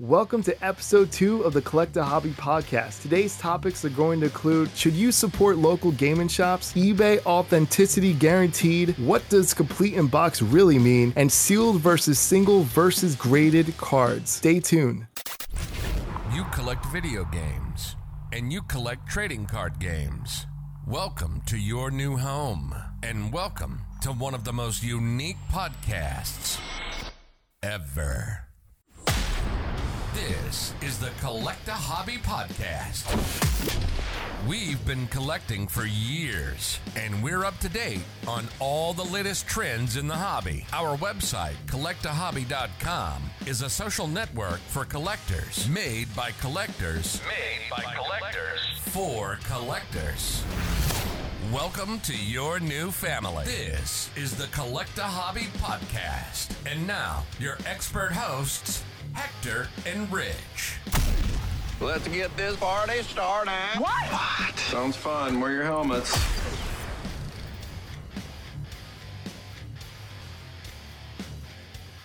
Welcome to episode two of the Collect a Hobby podcast. Today's topics are going to include Should you support local gaming shops? eBay authenticity guaranteed? What does complete in box really mean? And sealed versus single versus graded cards. Stay tuned. You collect video games, and you collect trading card games. Welcome to your new home, and welcome to one of the most unique podcasts ever. This is the Collect a Hobby Podcast. We've been collecting for years, and we're up to date on all the latest trends in the hobby. Our website, collectahobby.com, is a social network for collectors, made by collectors, made by collectors, for collectors. Welcome to your new family. This is the Collect a Hobby Podcast. And now, your expert hosts, Hector and Rich. Let's get this party started. What? Sounds fun. Wear your helmets.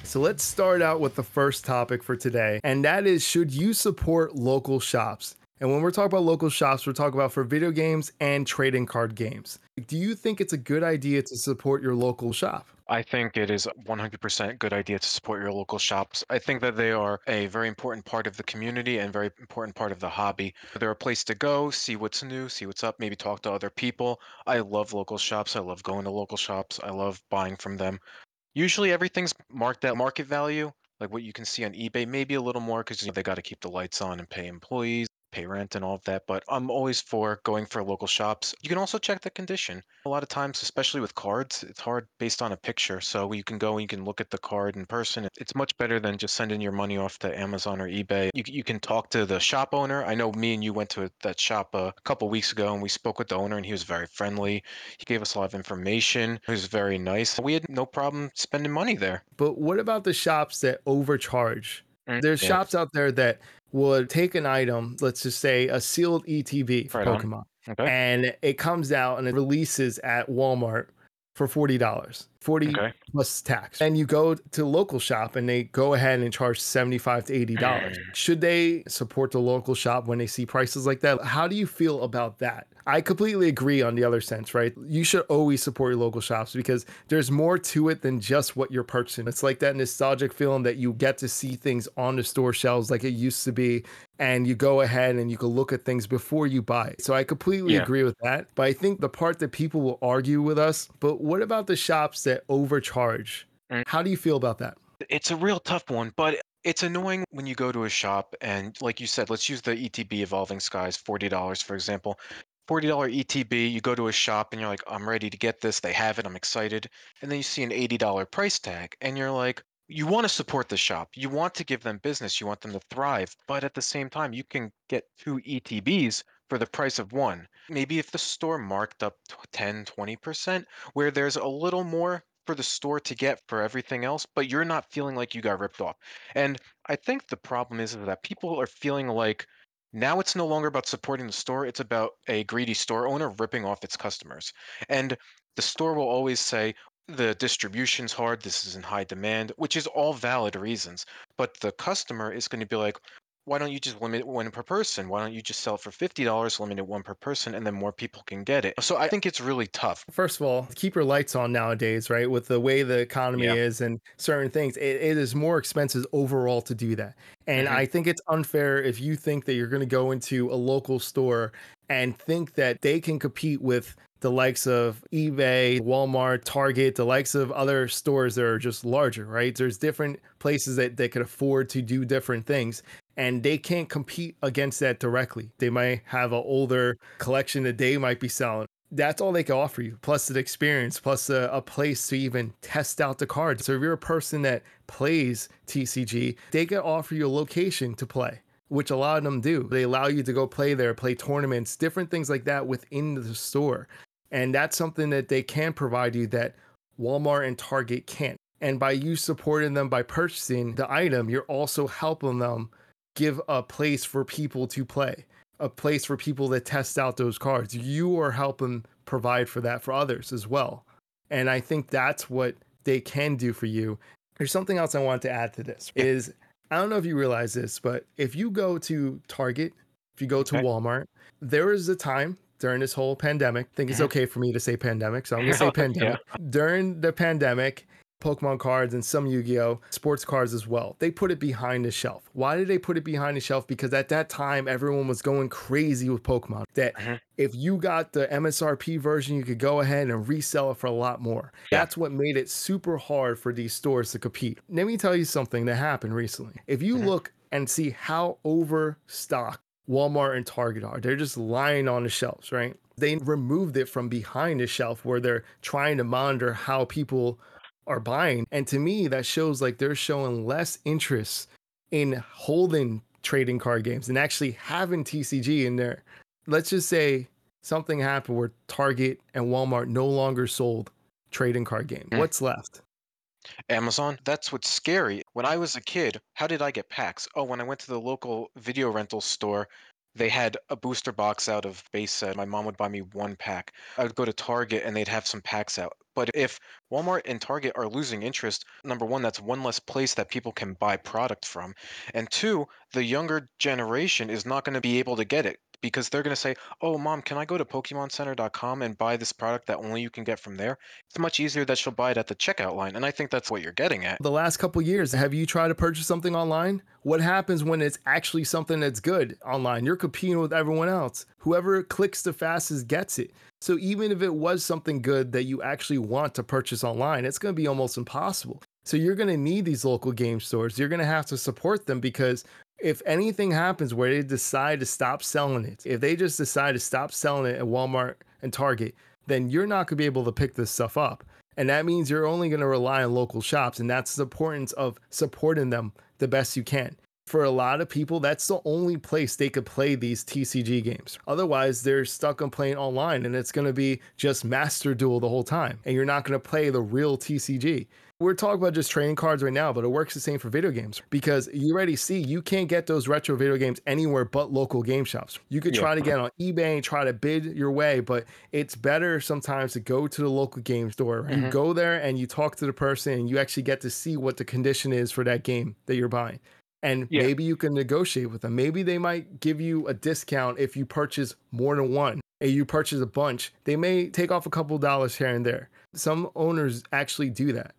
So let's start out with the first topic for today, and that is Should you support local shops? And when we're talking about local shops, we're talking about for video games and trading card games. Do you think it's a good idea to support your local shop? I think it is 100% good idea to support your local shops. I think that they are a very important part of the community and very important part of the hobby. They're a place to go, see what's new, see what's up, maybe talk to other people. I love local shops. I love going to local shops. I love buying from them. Usually everything's marked at market value, like what you can see on eBay, maybe a little more because they got to keep the lights on and pay employees pay rent and all of that, but I'm always for going for local shops. You can also check the condition. A lot of times, especially with cards, it's hard based on a picture. So you can go and you can look at the card in person. It's much better than just sending your money off to Amazon or eBay. You, you can talk to the shop owner. I know me and you went to that shop a couple weeks ago and we spoke with the owner and he was very friendly. He gave us a lot of information. He was very nice. We had no problem spending money there. But what about the shops that overcharge? Mm, There's yeah. shops out there that would take an item, let's just say a sealed ETB for Right. Pokemon, Okay. and it comes out and it releases at Walmart for forty dollars, forty Okay. plus tax. And you go to a local shop and they go ahead and charge seventy-five to eighty dollars. Mm. Should they support the local shop when they see prices like that? How do you feel about that? I completely agree on the other sense, right? You should always support your local shops because there's more to it than just what you're purchasing. It's like that nostalgic feeling that you get to see things on the store shelves like it used to be, and you go ahead and you can look at things before you buy. So I completely Yeah. agree with that. But I think the part that people will argue with us, but what about the shops that overcharge? Mm. How do you feel about that? It's a real tough one, but it's annoying when you go to a shop and, like you said, let's use the ETB Evolving Skies, $40, for example. $40 ETB, you go to a shop and you're like, I'm ready to get this. They have it. I'm excited. And then you see an $80 price tag and you're like, you want to support the shop. You want to give them business. You want them to thrive. But at the same time, you can get two ETBs for the price of one. Maybe if the store marked up t- 10, 20%, where there's a little more for the store to get for everything else, but you're not feeling like you got ripped off. And I think the problem is that people are feeling like now it's no longer about supporting the store, it's about a greedy store owner ripping off its customers. And the store will always say, the distribution's hard, this is in high demand, which is all valid reasons. But the customer is going to be like, why don't you just limit one per person? Why don't you just sell for $50, limit it one per person, and then more people can get it? So I think it's really tough. First of all, keep your lights on nowadays, right? With the way the economy Yeah. is and certain things, it, it is more expensive overall to do that. And Mhm. I think it's unfair if you think that you're going to go into a local store and think that they can compete with the likes of eBay, Walmart, Target, the likes of other stores that are just larger, right? There's different places that they could afford to do different things and they can't compete against that directly. They might have an older collection that they might be selling. That's all they can offer you, plus the experience, plus a, a place to even test out the cards. So if you're a person that plays TCG, they can offer you a location to play, which a lot of them do. They allow you to go play there, play tournaments, different things like that within the store. And that's something that they can provide you that Walmart and Target can't. And by you supporting them by purchasing the item, you're also helping them give a place for people to play, a place for people to test out those cards. You are helping provide for that for others as well. And I think that's what they can do for you. There's something else I wanted to add to this is I don't know if you realize this, but if you go to Target, if you go to Okay. Walmart, there was a time during this whole pandemic. I think it's Mhm. okay for me to say pandemic, so I'm gonna say Yeah. pandemic. During the pandemic, Pokemon cards and some Yu-Gi-Oh sports cards as well. They put it behind the shelf. Why did they put it behind the shelf? Because at that time everyone was going crazy with Pokemon. That Mhm. if you got the MSRP version, you could go ahead and resell it for a lot more. Yeah. That's what made it super hard for these stores to compete. Let me tell you something that happened recently. If you Mhm. look and see how overstocked Walmart and Target are, they're just lying on the shelves, right? They removed it from behind the shelf where they're trying to monitor how people are buying. And to me, that shows like they're showing less interest in holding trading card games and actually having TCG in there. Let's just say something happened where Target and Walmart no longer sold trading card games. Mm. What's left? Amazon, that's what's scary. When I was a kid, how did I get packs? Oh, when I went to the local video rental store, they had a booster box out of base set. My mom would buy me one pack. I would go to Target and they'd have some packs out. But if Walmart and Target are losing interest, number one, that's one less place that people can buy product from. And two, the younger generation is not going to be able to get it because they're going to say, oh, mom, can I go to PokemonCenter.com and buy this product that only you can get from there? It's much easier that she'll buy it at the checkout line. And I think that's what you're getting at. The last couple years, have you tried to purchase something online? What happens when it's actually something that's good online? You're competing with everyone else. Whoever clicks the fastest gets it. So even if it was something good that you actually want to purchase online, it's going to be almost impossible. So you're going to need these local game stores. You're going to have to support them because if anything happens where they decide to stop selling it, if they just decide to stop selling it at Walmart and Target, then you're not going to be able to pick this stuff up. And that means you're only going to rely on local shops. And that's the importance of supporting them the best you can. For a lot of people, that's the only place they could play these TCG games. Otherwise, they're stuck on playing online and it's going to be just Master Duel the whole time. And you're not going to play the real TCG. We're talking about just trading cards right now, but it works the same for video games because you already see you can't get those retro video games anywhere but local game shops. You could Yeah. try to get on eBay and try to bid your way, but it's better sometimes to go to the local game store and Mhm. go there and you talk to the person and you actually get to see what the condition is for that game that you're buying. And Yeah. maybe you can negotiate with them. Maybe they might give you a discount if you purchase more than one. And you purchase a bunch, they may take off a couple dollars here and there. Some owners actually do that.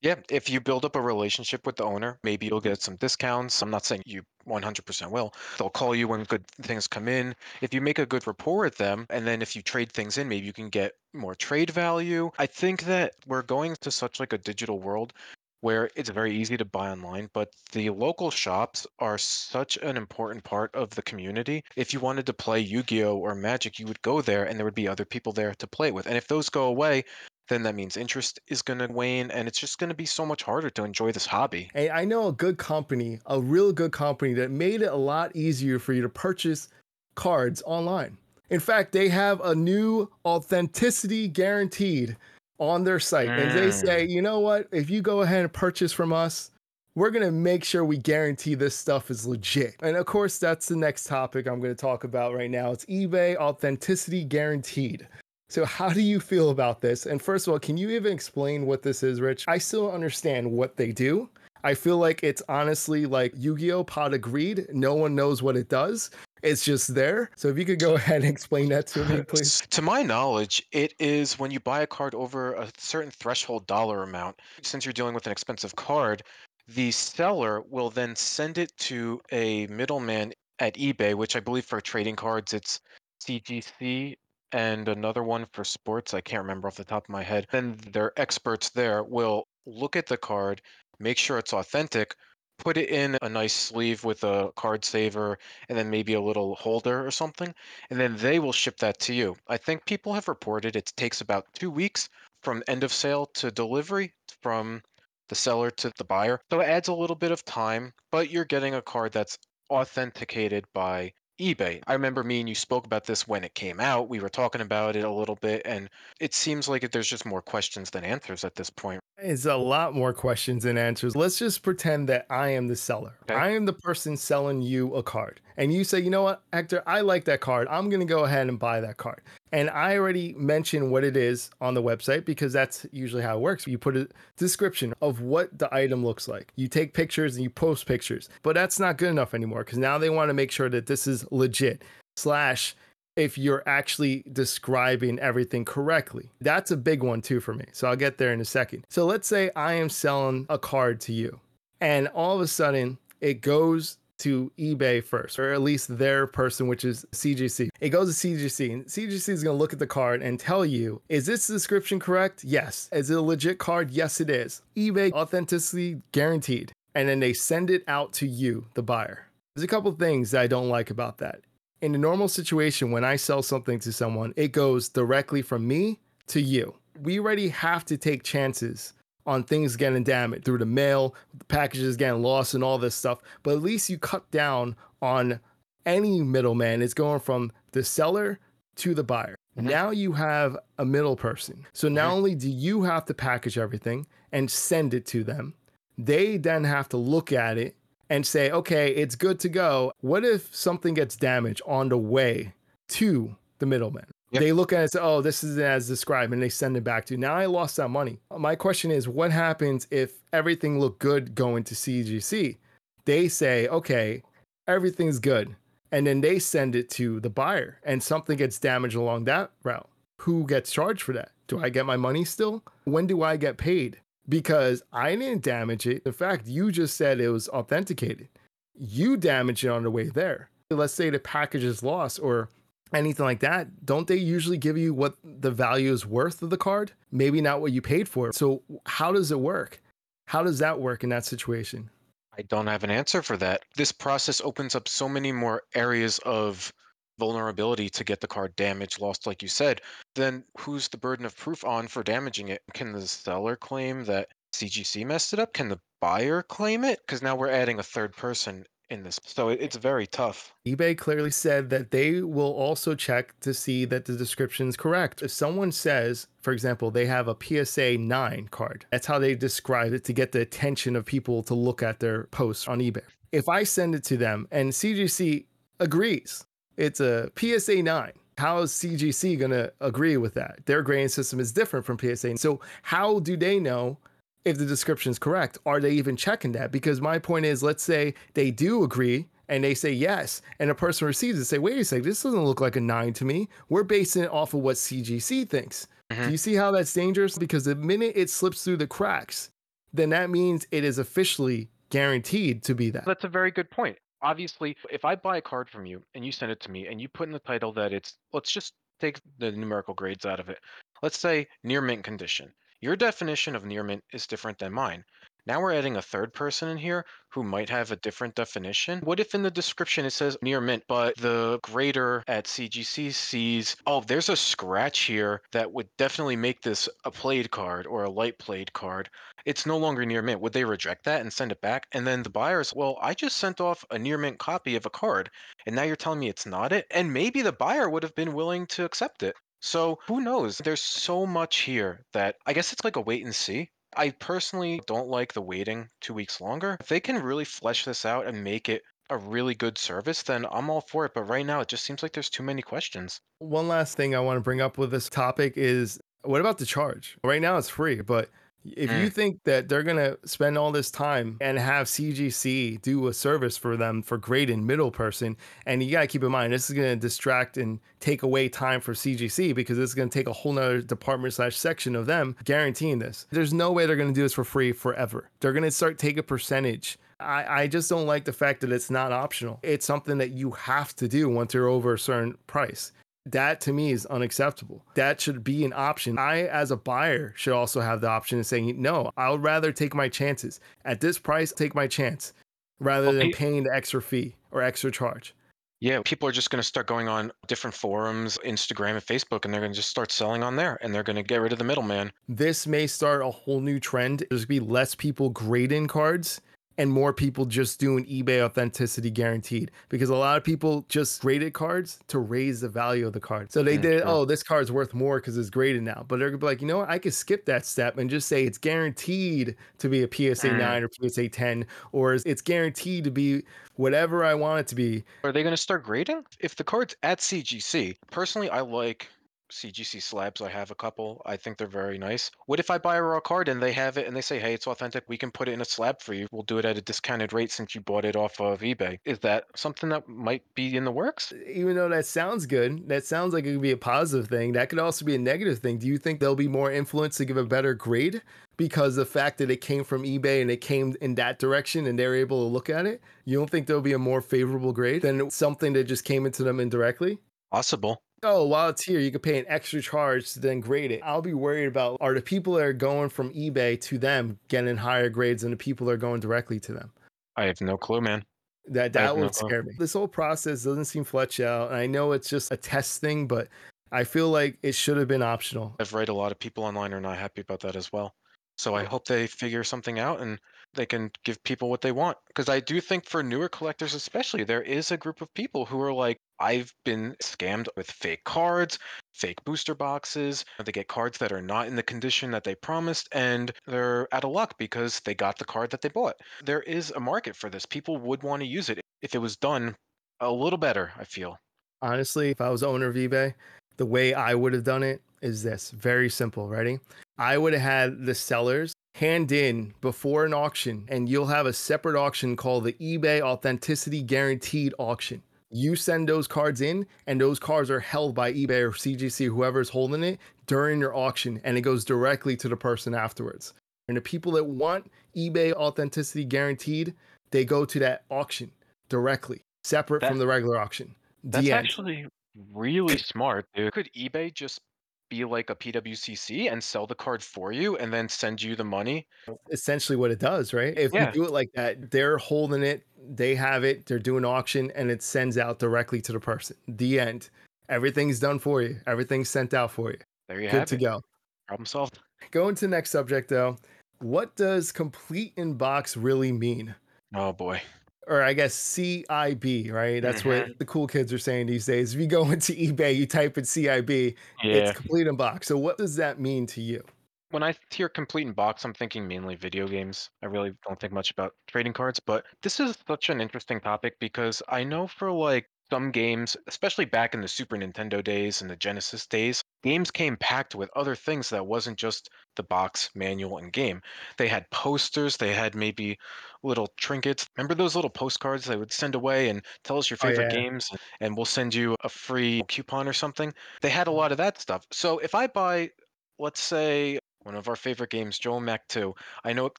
Yeah, if you build up a relationship with the owner, maybe you'll get some discounts. I'm not saying you 100% will. They'll call you when good things come in. If you make a good rapport with them, and then if you trade things in, maybe you can get more trade value. I think that we're going to such like a digital world where it's very easy to buy online, but the local shops are such an important part of the community. If you wanted to play Yu-Gi-Oh or Magic, you would go there and there would be other people there to play with. And if those go away, then that means interest is going to wane and it's just going to be so much harder to enjoy this hobby. Hey, I know a good company, a real good company that made it a lot easier for you to purchase cards online. In fact, they have a new authenticity guaranteed on their site. And they Mm. say, you know what? If you go ahead and purchase from us, we're going to make sure we guarantee this stuff is legit. And of course, that's the next topic I'm going to talk about right now. It's eBay authenticity guaranteed. So, how do you feel about this? And first of all, can you even explain what this is, Rich? I still don't understand what they do. I feel like it's honestly like Yu Gi Oh! Pot of Greed. No one knows what it does. It's just there. So, if you could go ahead and explain that to me, please. To my knowledge, it is when you buy a card over a certain threshold dollar amount. Since you're dealing with an expensive card, the seller will then send it to a middleman at eBay, which I believe for trading cards it's CGC and another one for sports. I can't remember off the top of my head. Then their experts there will look at the card, make sure it's authentic, put it in a nice sleeve with a card saver and then maybe a little holder or something and then they will ship that to you. I think people have reported it takes about two weeks from end of sale to delivery from the seller to the buyer. So it adds a little bit of time, but you're getting a card that's authenticated by eBay. I remember me and you spoke about this when it came out. We were talking about it a little bit, and it seems like there's just more questions than answers at this point. It's a lot more questions and answers. Let's just pretend that I am the seller. Okay. I am the person selling you a card. And you say, you know what, Hector, I like that card. I'm going to go ahead and buy that card. And I already mentioned what it is on the website because that's usually how it works. You put a description of what the item looks like. You take pictures and you post pictures. But that's not good enough anymore because now they want to make sure that this is legit. Slash, if you're actually describing everything correctly. That's a big one too for me. So I'll get there in a second. So let's say I am selling a card to you, and all of a sudden it goes to eBay first, or at least their person, which is CGC. It goes to CGC, and CGC is going to look at the card and tell you, is this description correct? Yes. Is it a legit card? Yes, it is. eBay authenticity guaranteed. And then they send it out to you, the buyer. There's a couple things that I don't like about that in a normal situation, when I sell something to someone, it goes directly from me to you. We already have to take chances on things getting damaged through the mail, the packages getting lost, and all this stuff. But at least you cut down on any middleman. It's going from the seller to the buyer. Mm-hmm. Now you have a middle person. So not mm-hmm. only do you have to package everything and send it to them, they then have to look at it and say, okay, it's good to go. What if something gets damaged on the way to the middleman? Yep. They look at it and say, oh, this isn't as described, and they send it back to you. Now I lost that money. My question is, what happens if everything looked good going to CGC? They say, okay, everything's good. And then they send it to the buyer, and something gets damaged along that route. Who gets charged for that? Do I get my money still? When do I get paid? Because I didn't damage it. In fact, you just said it was authenticated. You damaged it on the way there. Let's say the package is lost or anything like that. Don't they usually give you what the value is worth of the card? Maybe not what you paid for. So, how does it work? How does that work in that situation? I don't have an answer for that. This process opens up so many more areas of vulnerability to get the card damaged, lost, like you said. Then who's the burden of proof on for damaging it? Can the seller claim that CGC messed it up? Can the buyer claim it? Because now we're adding a third person in this. So it's very tough. eBay clearly said that they will also check to see that the description is correct. If someone says, for example, they have a PSA 9 card, that's how they describe it to get the attention of people to look at their posts on eBay. If I send it to them and CGC agrees, it's a PSA 9. How is CGC going to agree with that? Their grading system is different from PSA. So, how do they know if the description is correct? Are they even checking that? Because my point is, let's say they do agree and they say yes, and a person receives it, say, wait a second, this doesn't look like a nine to me. We're basing it off of what CGC thinks. Mm-hmm. Do you see how that's dangerous? Because the minute it slips through the cracks, then that means it is officially guaranteed to be that. That's a very good point. Obviously, if I buy a card from you and you send it to me and you put in the title that it's, let's just take the numerical grades out of it. Let's say near mint condition. Your definition of near mint is different than mine. Now we're adding a third person in here who might have a different definition. What if in the description it says near mint, but the grader at CGC sees, oh, there's a scratch here that would definitely make this a played card or a light played card. It's no longer near mint. Would they reject that and send it back? And then the buyers, well, I just sent off a near mint copy of a card, and now you're telling me it's not it? And maybe the buyer would have been willing to accept it. So who knows? There's so much here that I guess it's like a wait and see. I personally don't like the waiting two weeks longer. If they can really flesh this out and make it a really good service, then I'm all for it. But right now, it just seems like there's too many questions. One last thing I want to bring up with this topic is what about the charge? Right now it's free, but if you Mm. think that they're going to spend all this time and have CGC do a service for them for grade and middle person, and you got to keep in mind, this is going to distract and take away time for CGC because it's going to take a whole nother department slash section of them guaranteeing this. There's no way they're going to do this for free forever. They're going to start take a percentage. I, I just don't like the fact that it's not optional. It's something that you have to do once you're over a certain price that to me is unacceptable. That should be an option. I, as a buyer, should also have the option of saying, no, I'll rather take my chances. At this price, take my chance rather than paying the extra fee or extra charge. Yeah, people are just going to start going on different forums, Instagram and Facebook, and they're going to just start selling on there and they're going to get rid of the middleman. This may start a whole new trend. There's going to be less people grading cards and more people just doing eBay authenticity guaranteed because a lot of people just graded cards to raise the value of the card. So they Mm, did, true. oh, this card's worth more because it's graded now. But they're gonna be like, you know what? I could skip that step and just say it's guaranteed to be a PSA Mm. 9 or PSA 10, or it's guaranteed to be whatever I want it to be. Are they going to start grading? If the card's at CGC, personally, I like CGC slabs. I have a couple. I think they're very nice. What if I buy a raw card and they have it and they say, hey, it's authentic. We can put it in a slab for you. We'll do it at a discounted rate since you bought it off of eBay. Is that something that might be in the works? even though that sounds good, that sounds like it could be a positive thing. That could also be a negative thing. Do you think there'll be more influence to give a better grade because the fact that it came from eBay and it came in that direction and they're able to look at it? You don't think there'll be a more favorable grade than something that just came into them indirectly? Possible. Oh, while it's here, you could pay an extra charge to then grade it. I'll be worried about are the people that are going from eBay to them getting higher grades than the people that are going directly to them. I have no clue, man. That that have no would clue. scare me. This whole process doesn't seem fletched out. And I know it's just a test thing, but I feel like it should have been optional. I've read a lot of people online are not happy about that as well. So I hope they figure something out and they can give people what they want. Because I do think for newer collectors, especially, there is a group of people who are like, I've been scammed with fake cards, fake booster boxes. They get cards that are not in the condition that they promised, and they're out of luck because they got the card that they bought. There is a market for this. People would want to use it if it was done a little better, I feel. Honestly, if I was owner of eBay, the way I would have done it is this very simple. Ready? I would have had the sellers hand in before an auction, and you'll have a separate auction called the eBay Authenticity Guaranteed Auction. You send those cards in, and those cards are held by eBay or CGC, whoever's holding it, during your auction, and it goes directly to the person afterwards. And the people that want eBay Authenticity Guaranteed, they go to that auction directly, separate from the regular auction. That's end. actually really smart, dude. Could eBay just be like a PWCC and sell the card for you and then send you the money? essentially what it does, right? If Yeah. you do it like that, they're holding it, they have it, they're doing auction, and it sends out directly to the person. The end. Everything's done for you. Everything's sent out for you. There you Good have to it. go. Problem solved. Going to the next subject though. What does complete in box really mean? Oh boy. Or I guess CIB, right? That's Mm-hmm. what the cool kids are saying these days. If you go into eBay, you type in CIB, Yeah. it's complete in box. So what does that mean to you? When I hear complete in box, I'm thinking mainly video games. I really don't think much about trading cards, but this is such an interesting topic because I know for like some games, especially back in the Super Nintendo days and the Genesis days, games came packed with other things that wasn't just the box, manual, and game. They had posters, they had maybe little trinkets. Remember those little postcards they would send away and tell us your Oh, favorite yeah. games and we'll send you a free coupon or something? They had a mm-hmm. lot of that stuff. So if I buy, let's say, one of our favorite games, Joe and Mac 2, I know it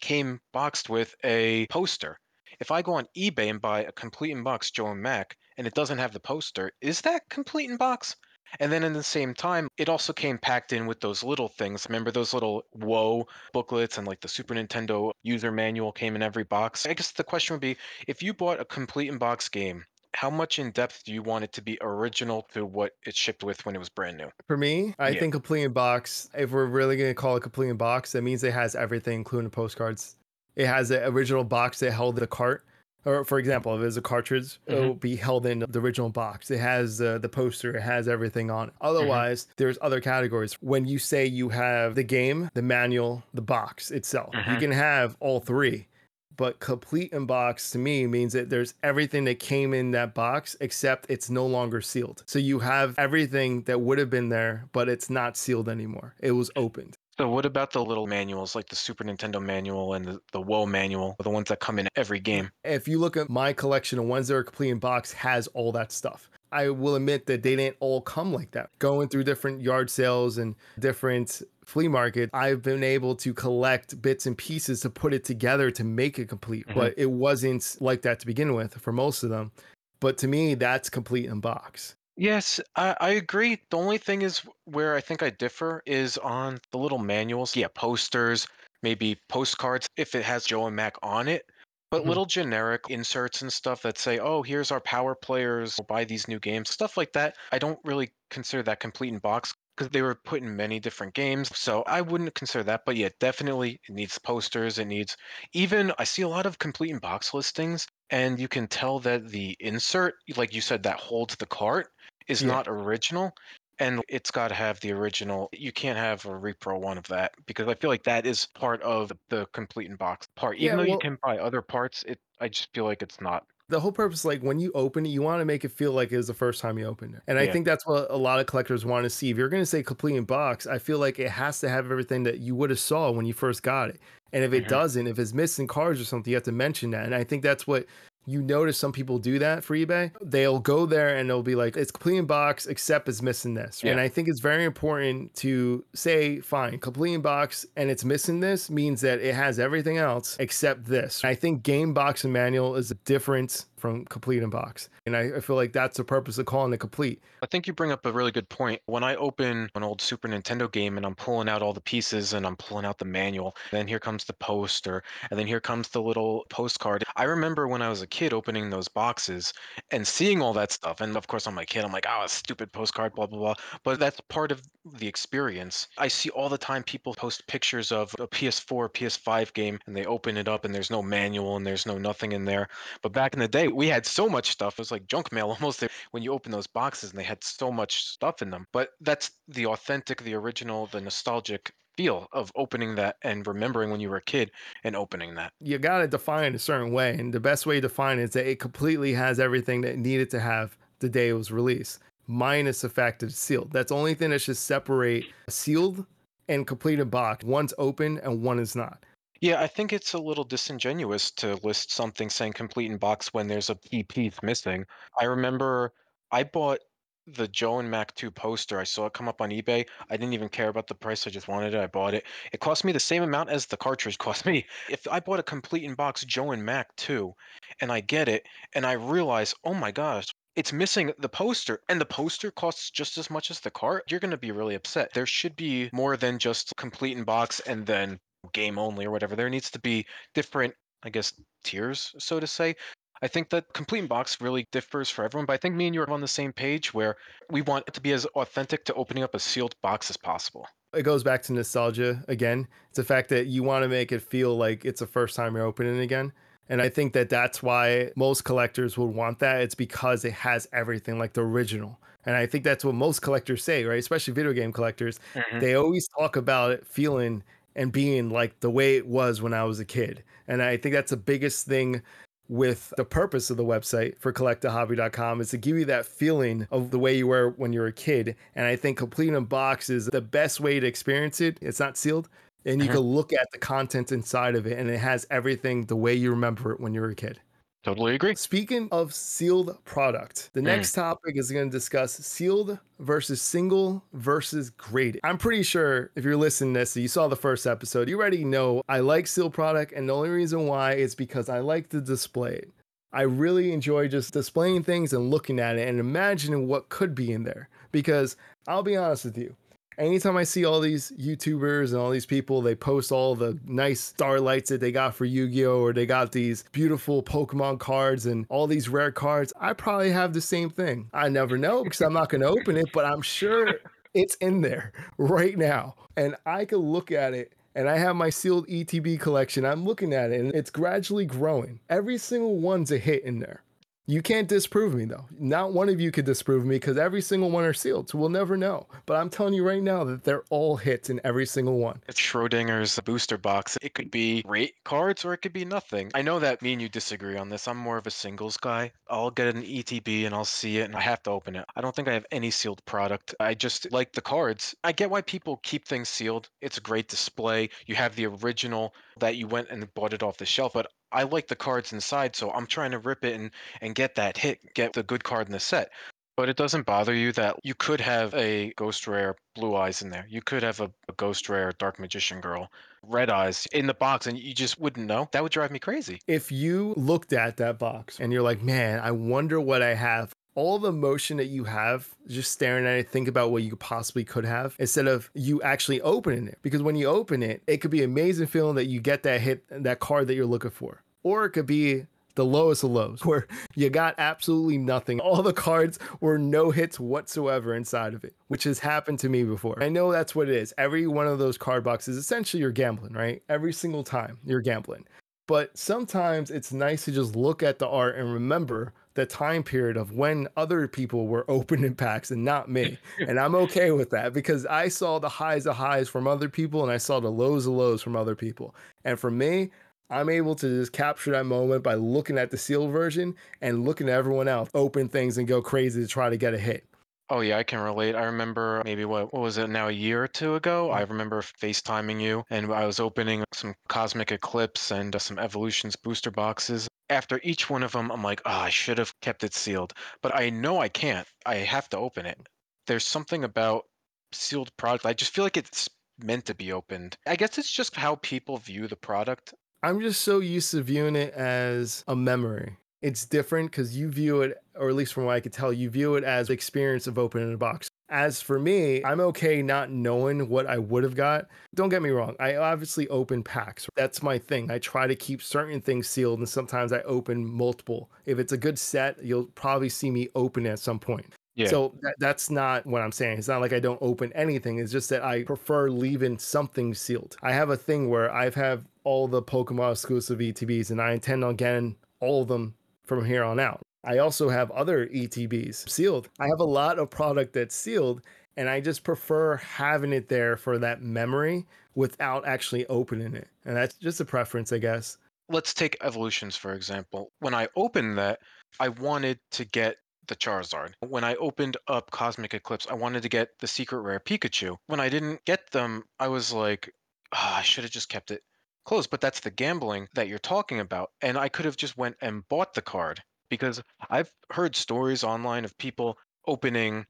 came boxed with a poster. If I go on eBay and buy a complete in box Joe and Mac and it doesn't have the poster, is that complete in box? And then in the same time, it also came packed in with those little things. Remember those little Whoa booklets and like the Super Nintendo user manual came in every box? I guess the question would be if you bought a complete in box game, how much in depth do you want it to be original to what it shipped with when it was brand new? For me, I Yeah. think complete in box, if we're really going to call it complete in box, that means it has everything, including the postcards. It has the original box that held the cart. Or, for example, if it's a cartridge, Mhm. it'll be held in the original box. It has uh, the poster, it has everything on it. Otherwise, there's other categories. When you say you have the game, the manual, the box itself, you Mhm. can have all three. But complete in box to me means that there's everything that came in that box, except it's no longer sealed. So you have everything that would have been there, but it's not sealed anymore. It was opened. So what about the little manuals like the Super Nintendo manual and the, the Whoa manual, the ones that come in every game? If you look at my collection of ones that are complete in box, has all that stuff. I will admit that they didn't all come like that. Going through different yard sales and different flea market, I've been able to collect bits and pieces to put it together to make it complete. Mhm. But it wasn't like that to begin with for most of them. But to me, that's complete in box. Yes, I, I agree. The only thing is where I think I differ is on the little manuals. Yeah, posters, maybe postcards if it has Joe and Mac on it. But Mhm. little generic inserts and stuff that say, oh, here's our power players, buy these new games, stuff like that. I don't really consider that complete in box. because they were put in many different games. So I wouldn't consider that. But yeah, definitely it needs posters. It needs even I see a lot of complete in box listings, and you can tell that the insert, like you said, that holds the cart is Yeah. not original. And it's got to have the original. You can't have a repro one of that because I feel like that is part of the complete in box part. Even Yeah, though well- you can buy other parts, it I just feel like it's not. the whole purpose like when you open it you want to make it feel like it was the first time you opened it and i think that's what a lot of collectors want to see if you're going to say complete in box i feel like it has to have everything that you would have saw when you first got it and if it Mhm. doesn't if it's missing cards or something you have to mention that and i think that's what you notice some people do that for ebay they'll go there and they'll be like it's complete in box except it's missing this. And i think it's very important to say fine complete in box and it's missing this means that it has everything else except this. I think game box and manual is a difference from complete in box and I, I feel like that's the purpose of calling it complete I think you bring up a really good point. When I open an old Super Nintendo game and I'm pulling out all the pieces and I'm pulling out the manual, then here comes the poster, and then here comes the little postcard. I remember when I was a kid opening those boxes and seeing all that stuff. And of course, I'm a kid, I'm like, oh, a stupid postcard, blah, blah, blah. But that's part of the experience. I see all the time people post pictures of a PS4, PS5 game, and they open it up and there's no manual and there's no nothing in there. But back in the day, we had so much stuff. It was like junk mail almost when you open those boxes and they had so much stuff in them. But that's the authentic, the original, the nostalgic feel of opening that and remembering when you were a kid and opening that. you got to define it a certain way and the best way to define it is that it completely has everything that needed to have the day it was released minus the fact that it's sealed that's the only thing that should separate sealed and completed box one's open and one is not Yeah, I think it's a little disingenuous to list something saying complete in box when there's a key piece missing. I remember I bought the Joe and Mac 2 poster. I saw it come up on eBay. I didn't even care about the price. I just wanted it. I bought it. It cost me the same amount as the cartridge cost me. If I bought a complete in box Joe and Mac 2 and I get it and I realize, oh my gosh, it's missing the poster and the poster costs just as much as the cart, you're going to be really upset. There should be more than just complete in box and then game only or whatever. There needs to be different, I guess, tiers, so to say. I think that complete box really differs for everyone, but I think me and you are on the same page where we want it to be as authentic to opening up a sealed box as possible. it goes back to nostalgia again it's the fact that you want to make it feel like it's the first time you're opening it again and i think that that's why most collectors would want that it's because it has everything like the original and i think that's what most collectors say right especially video game collectors mm-hmm. they always talk about it feeling and being like the way it was when I was a kid. And I think that's the biggest thing with the purpose of the website for collectahobby.com is to give you that feeling of the way you were when you were a kid. And I think completing a box is the best way to experience it. It's not sealed. And you Mhm. can look at the content inside of it and it has everything the way you remember it when you were a kid. Totally agree. Speaking of sealed product, the hmm. next topic is going to discuss sealed versus single versus graded. I'm pretty sure if you're listening to this, you saw the first episode, you already know I like sealed product, and the only reason why is because I like to display it. I really enjoy just displaying things and looking at it and imagining what could be in there. Because I'll be honest with you, anytime I see all these YouTubers and all these people, they post all the nice starlights that they got for Yu Gi Oh! or they got these beautiful Pokemon cards and all these rare cards. I probably have the same thing. I never know because I'm not going to open it, but I'm sure it's in there right now. And I could look at it. And I have my sealed ETB collection. I'm looking at it and it's gradually growing. Every single one's a hit in there. You can't disprove me though. Not one of you could disprove me because every single one are sealed. So we'll never know. But I'm telling you right now that they're all hits in every single one. It's Schrodinger's booster box. It could be rate cards or it could be nothing. I know that me and you disagree on this. I'm more of a singles guy. I'll get an ETB and I'll see it and I have to open it. I don't think I have any sealed product. I just like the cards. I get why people keep things sealed. It's a great display. You have the original that you went and bought it off the shelf, but I like the cards inside, so I'm trying to rip it and, and get that hit, get the good card in the set. But it doesn't bother you that you could have a Ghost Rare Blue Eyes in there. You could have a, a Ghost Rare Dark Magician Girl Red Eyes in the box, and you just wouldn't know. That would drive me crazy. If you looked at that box and you're like, man, I wonder what I have. All the emotion that you have just staring at it, think about what you possibly could have instead of you actually opening it. Because when you open it, it could be amazing feeling that you get that hit, that card that you're looking for. Or it could be the lowest of lows, where you got absolutely nothing. All the cards were no hits whatsoever inside of it, which has happened to me before. I know that's what it is. Every one of those card boxes, essentially, you're gambling, right? Every single time you're gambling. But sometimes it's nice to just look at the art and remember the time period of when other people were opening packs and not me. and I'm okay with that because I saw the highs of highs from other people and I saw the lows of lows from other people. And for me, I'm able to just capture that moment by looking at the sealed version and looking at everyone else open things and go crazy to try to get a hit. Oh yeah, I can relate. I remember maybe what what was it now a year or two ago? I remember FaceTiming you and I was opening some Cosmic Eclipse and uh, some Evolutions booster boxes. After each one of them, I'm like, oh, I should have kept it sealed. But I know I can't. I have to open it. There's something about sealed product. I just feel like it's meant to be opened. I guess it's just how people view the product. I'm just so used to viewing it as a memory. It's different because you view it, or at least from what I could tell, you view it as the experience of opening a box. As for me, I'm okay not knowing what I would have got. Don't get me wrong, I obviously open packs. That's my thing. I try to keep certain things sealed, and sometimes I open multiple. If it's a good set, you'll probably see me open at some point. Yeah. So that, that's not what I'm saying. It's not like I don't open anything. It's just that I prefer leaving something sealed. I have a thing where I've have all the Pokemon exclusive ETBs, and I intend on getting all of them from here on out. I also have other ETBs sealed. I have a lot of product that's sealed, and I just prefer having it there for that memory without actually opening it. And that's just a preference, I guess. Let's take Evolutions for example. When I opened that, I wanted to get the Charizard. When I opened up Cosmic Eclipse, I wanted to get the secret rare Pikachu. When I didn't get them, I was like, oh, I should have just kept it closed. But that's the gambling that you're talking about. And I could have just went and bought the card because I've heard stories online of people opening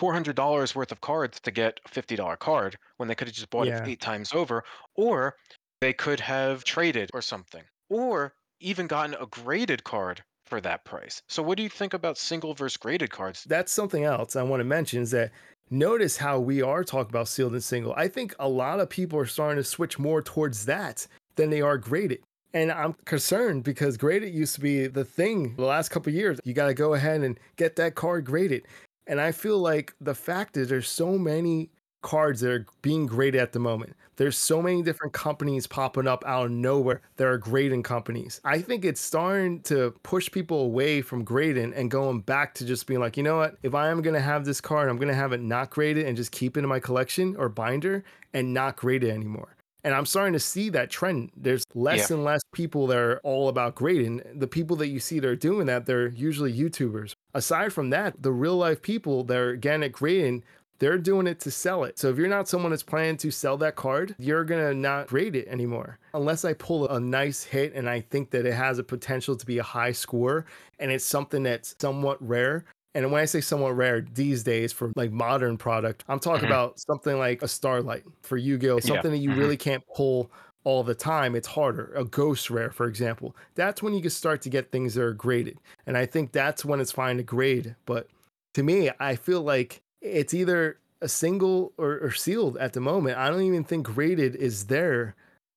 $400 worth of cards to get a $50 card when they could have just bought Yeah. it eight times over, or they could have traded or something, or even gotten a graded card for that price. So, what do you think about single versus graded cards? That's something else I want to mention is that notice how we are talking about sealed and single. I think a lot of people are starting to switch more towards that than they are graded. And I'm concerned because graded used to be the thing the last couple years. You got to go ahead and get that card graded. And I feel like the fact is there's so many cards that are being graded at the moment. There's so many different companies popping up out of nowhere that are grading companies. I think it's starting to push people away from grading and going back to just being like, you know what? If I am going to have this card, I'm going to have it not graded and just keep it in my collection or binder and not grade it anymore. And I'm starting to see that trend. There's less Yeah. and less people that are all about grading. The people that you see that are doing that, they're usually YouTubers. Aside from that, the real life people that are again at grading, they're doing it to sell it. So if you're not someone that's planning to sell that card, you're gonna not grade it anymore. Unless I pull a nice hit and I think that it has a potential to be a high score and it's something that's somewhat rare. And when I say somewhat rare these days for like modern product, I'm talking Mhm. about something like a Starlight for Yu-Gi-Oh! Yeah. Something that you Mhm. really can't pull all the time. It's harder. A ghost rare, for example. That's when you can start to get things that are graded. And I think that's when it's fine to grade. But to me, I feel like it's either a single or, or sealed at the moment. I don't even think graded is there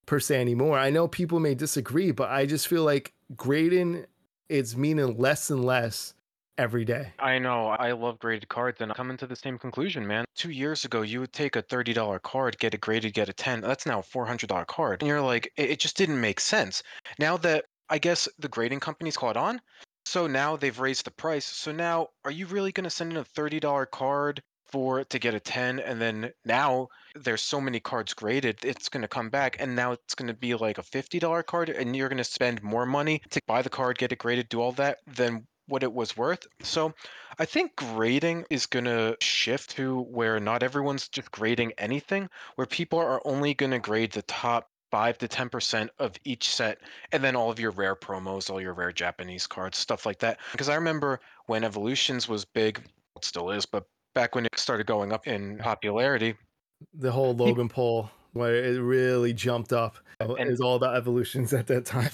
per se anymore. I know people may disagree, but I just feel like grading is meaning less and less every day. I know, I love graded cards, and I'm coming to the same conclusion, man. Two years ago, you would take a $30 card, get it graded, get a 10. That's now a $400 card. And you're like, it, it just didn't make sense. Now that I guess the grading companies caught on, so now they've raised the price. So now, are you really going to send in a $30 card for to get a 10? And then now there's so many cards graded, it's going to come back, and now it's going to be like a $50 card, and you're going to spend more money to buy the card, get it graded, do all that than what it was worth. So I think grading is going to shift to where not everyone's just grading anything, where people are only going to grade the top 5 to 10% of each set and then all of your rare promos, all your rare Japanese cards, stuff like that. Because I remember when Evolutions was big, it still is, but back when it started going up in popularity, The whole Logan Paul where it really jumped up. Uh, and It was all about evolutions at that time.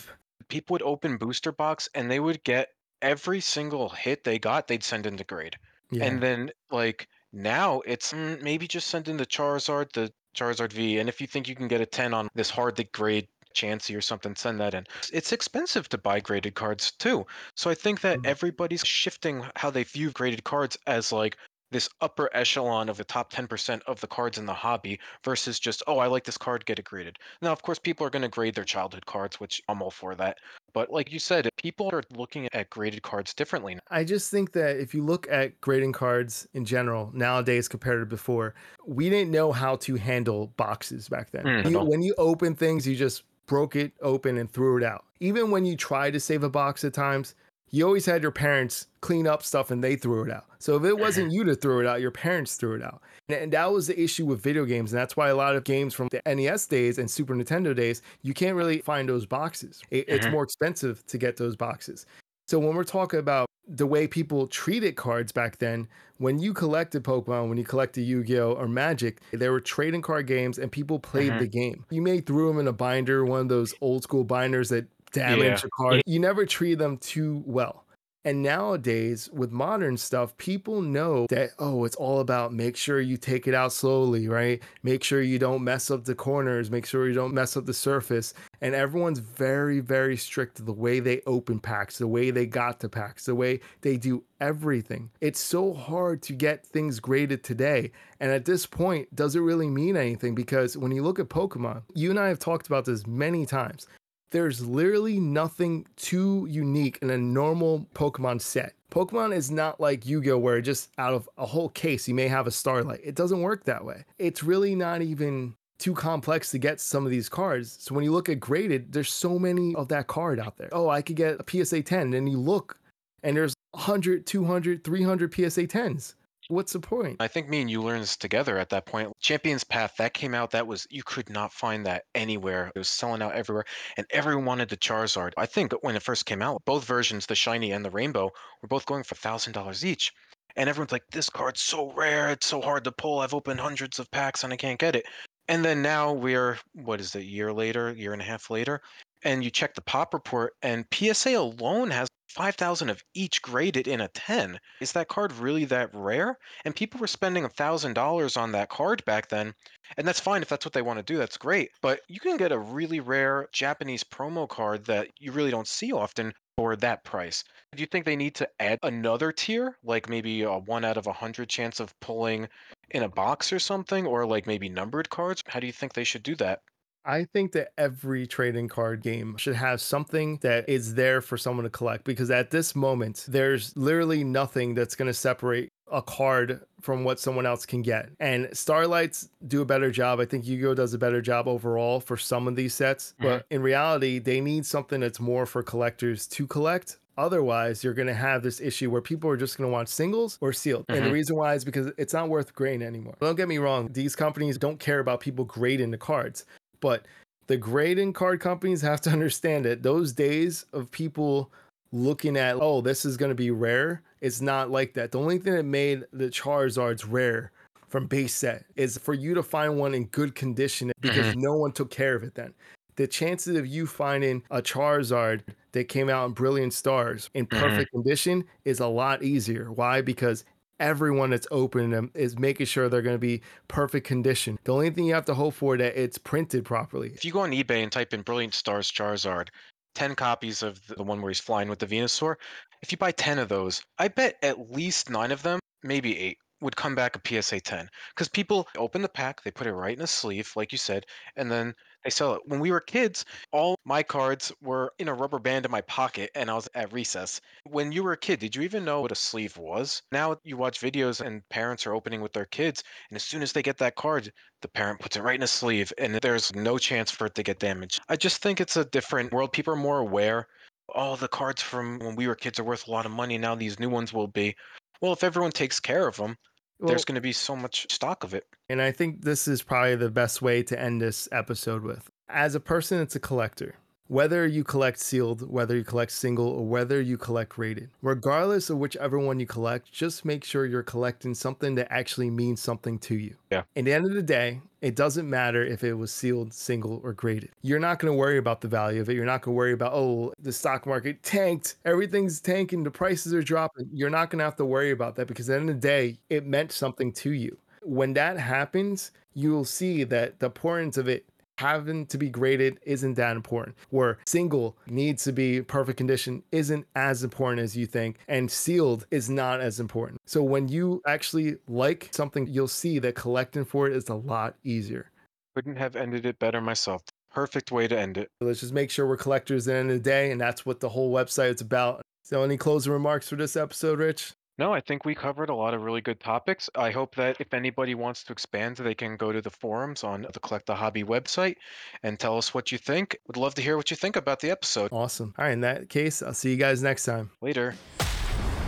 people would open booster box and they would get every single hit they got, they'd send into grade. Yeah. And then like now it's mm, maybe just send in the Charizard, the Charizard V, and if you think you can get a 10 on this hard to grade Chansey or something, send that in. It's expensive to buy graded cards too. So I think that Mhm. everybody's shifting how they view graded cards as like this upper echelon of the top 10% of the cards in the hobby versus just, oh, I like this card, get it graded. Now, of course, people are going to grade their childhood cards, which I'm all for that. But like you said, people are looking at graded cards differently. I just think that if you look at grading cards in general nowadays compared to before, we didn't know how to handle boxes back then. Mm, You- when you open things, you just broke it open and threw it out. Even when you try to save a box at times, you always had your parents clean up stuff and they threw it out. So if it wasn't you to throw it out, your parents threw it out. And, and that was the issue with video games. And that's why a lot of games from the NES days and Super Nintendo days, you can't really find those boxes. It- it's Mhm. more expensive to get those boxes. So when we're talking about the way people treated cards back then, when you collected Pokemon, when you collected Yu-Gi-Oh or Magic, there were trading card games and people played Mhm. the game. You may threw them in a binder, one of those old school binders that damage Yeah. a card. You never treat them too well. And nowadays, with modern stuff, people know that, oh, it's all about make sure you take it out slowly, right? Make sure you don't mess up the corners, make sure you don't mess up the surface. And everyone's very, very strict to the way they open packs, the way they got to packs, the way they do everything. It's so hard to get things graded today. And at this point, does it really mean anything? Because when you look at Pokemon, you and I have talked about this many times there's literally nothing too unique in a normal Pokemon set. Pokemon is not like Yu Gi Oh!, where just out of a whole case, you may have a Starlight. It doesn't work that way. It's really not even too complex to get some of these cards. So when you look at graded, there's so many of that card out there. Oh, I could get a PSA 10. And you look, and there's 100, 200, 300 PSA 10s. What's the point? I think me and you learned this together at that point. Champions Path, that came out, that was, you could not find that anywhere. It was selling out everywhere, and everyone wanted the Charizard. I think when it first came out, both versions, the Shiny and the Rainbow, were both going for $1,000 each. And everyone's like, this card's so rare, it's so hard to pull. I've opened hundreds of packs and I can't get it. And then now we're, what is it, a year later, year and a half later, and you check the pop report, and PSA alone has 5,000 of each graded in a 10. Is that card really that rare? And people were spending $1,000 on that card back then. And that's fine if that's what they want to do, that's great. But you can get a really rare Japanese promo card that you really don't see often for that price. Do you think they need to add another tier, like maybe a one out of a 100 chance of pulling in a box or something, or like maybe numbered cards? How do you think they should do that? I think that every trading card game should have something that is there for someone to collect because at this moment, there's literally nothing that's going to separate a card from what someone else can get. And Starlights do a better job. I think Yu Gi Oh! does a better job overall for some of these sets. But in reality, they need something that's more for collectors to collect. Otherwise, you're going to have this issue where people are just going to want singles or sealed. And the Mhm. reason why is because it's not worth grading anymore. Don't get me wrong, these companies don't care about people grading the cards. But the grading card companies have to understand that those days of people looking at, oh, this is going to be rare, it's not like that. The only thing that made the Charizards rare from base set is for you to find one in good condition mm-hmm. because no one took care of it then. The chances of you finding a Charizard that came out in Brilliant Stars in mm-hmm. perfect condition is a lot easier. Why? Because everyone that's opening them is making sure they're going to be perfect condition. The only thing you have to hope for that it's printed properly. If you go on eBay and type in Brilliant Stars Charizard, 10 copies of the one where he's flying with the Venusaur, if you buy 10 of those, I bet at least nine of them, maybe eight, would come back a PSA 10. Because people open the pack, they put it right in a sleeve, like you said, and then they sell it. When we were kids, all my cards were in a rubber band in my pocket and I was at recess. When you were a kid, did you even know what a sleeve was? Now you watch videos and parents are opening with their kids, and as soon as they get that card, the parent puts it right in a sleeve and there's no chance for it to get damaged. I just think it's a different world. People are more aware. All the cards from when we were kids are worth a lot of money. Now these new ones will be. Well, if everyone takes care of them, Well, there's going to be so much stock of it. and I think this is probably the best way to end this episode with. As a person that's a collector, whether you collect sealed, whether you collect single, or whether you collect rated, regardless of whichever one you collect, just make sure you're collecting something that actually means something to you. Yeah. At the end of the day, it doesn't matter if it was sealed, single, or graded. You're not going to worry about the value of it. You're not going to worry about, oh, the stock market tanked, everything's tanking, the prices are dropping. You're not going to have to worry about that because at the end of the day, it meant something to you. When that happens, you'll see that the importance of it having to be graded isn't that important. Where single needs to be perfect condition isn't as important as you think, and sealed is not as important. So when you actually like something, you'll see that collecting for it is a lot easier. Couldn't have ended it better myself. Perfect way to end it. Let's just make sure we're collectors at the end of the day, and that's what the whole website is about. So, any closing remarks for this episode, Rich? No, I think we covered a lot of really good topics. I hope that if anybody wants to expand, they can go to the forums on the Collect the Hobby website and tell us what you think. Would love to hear what you think about the episode. Awesome. All right, in that case, I'll see you guys next time. Later.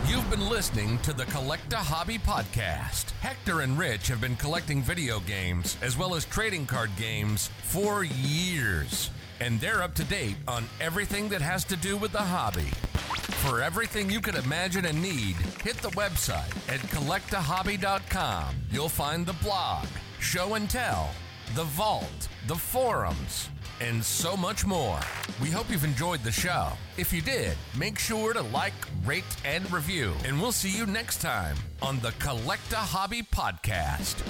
You've been listening to the Collect a Hobby podcast. Hector and Rich have been collecting video games as well as trading card games for years, and they're up to date on everything that has to do with the hobby. For everything you could imagine and need, hit the website at collectahobby.com. You'll find the blog, show and tell, the vault, the forums, and so much more. We hope you've enjoyed the show. If you did, make sure to like, rate, and review. And we'll see you next time on the Collect a Hobby podcast.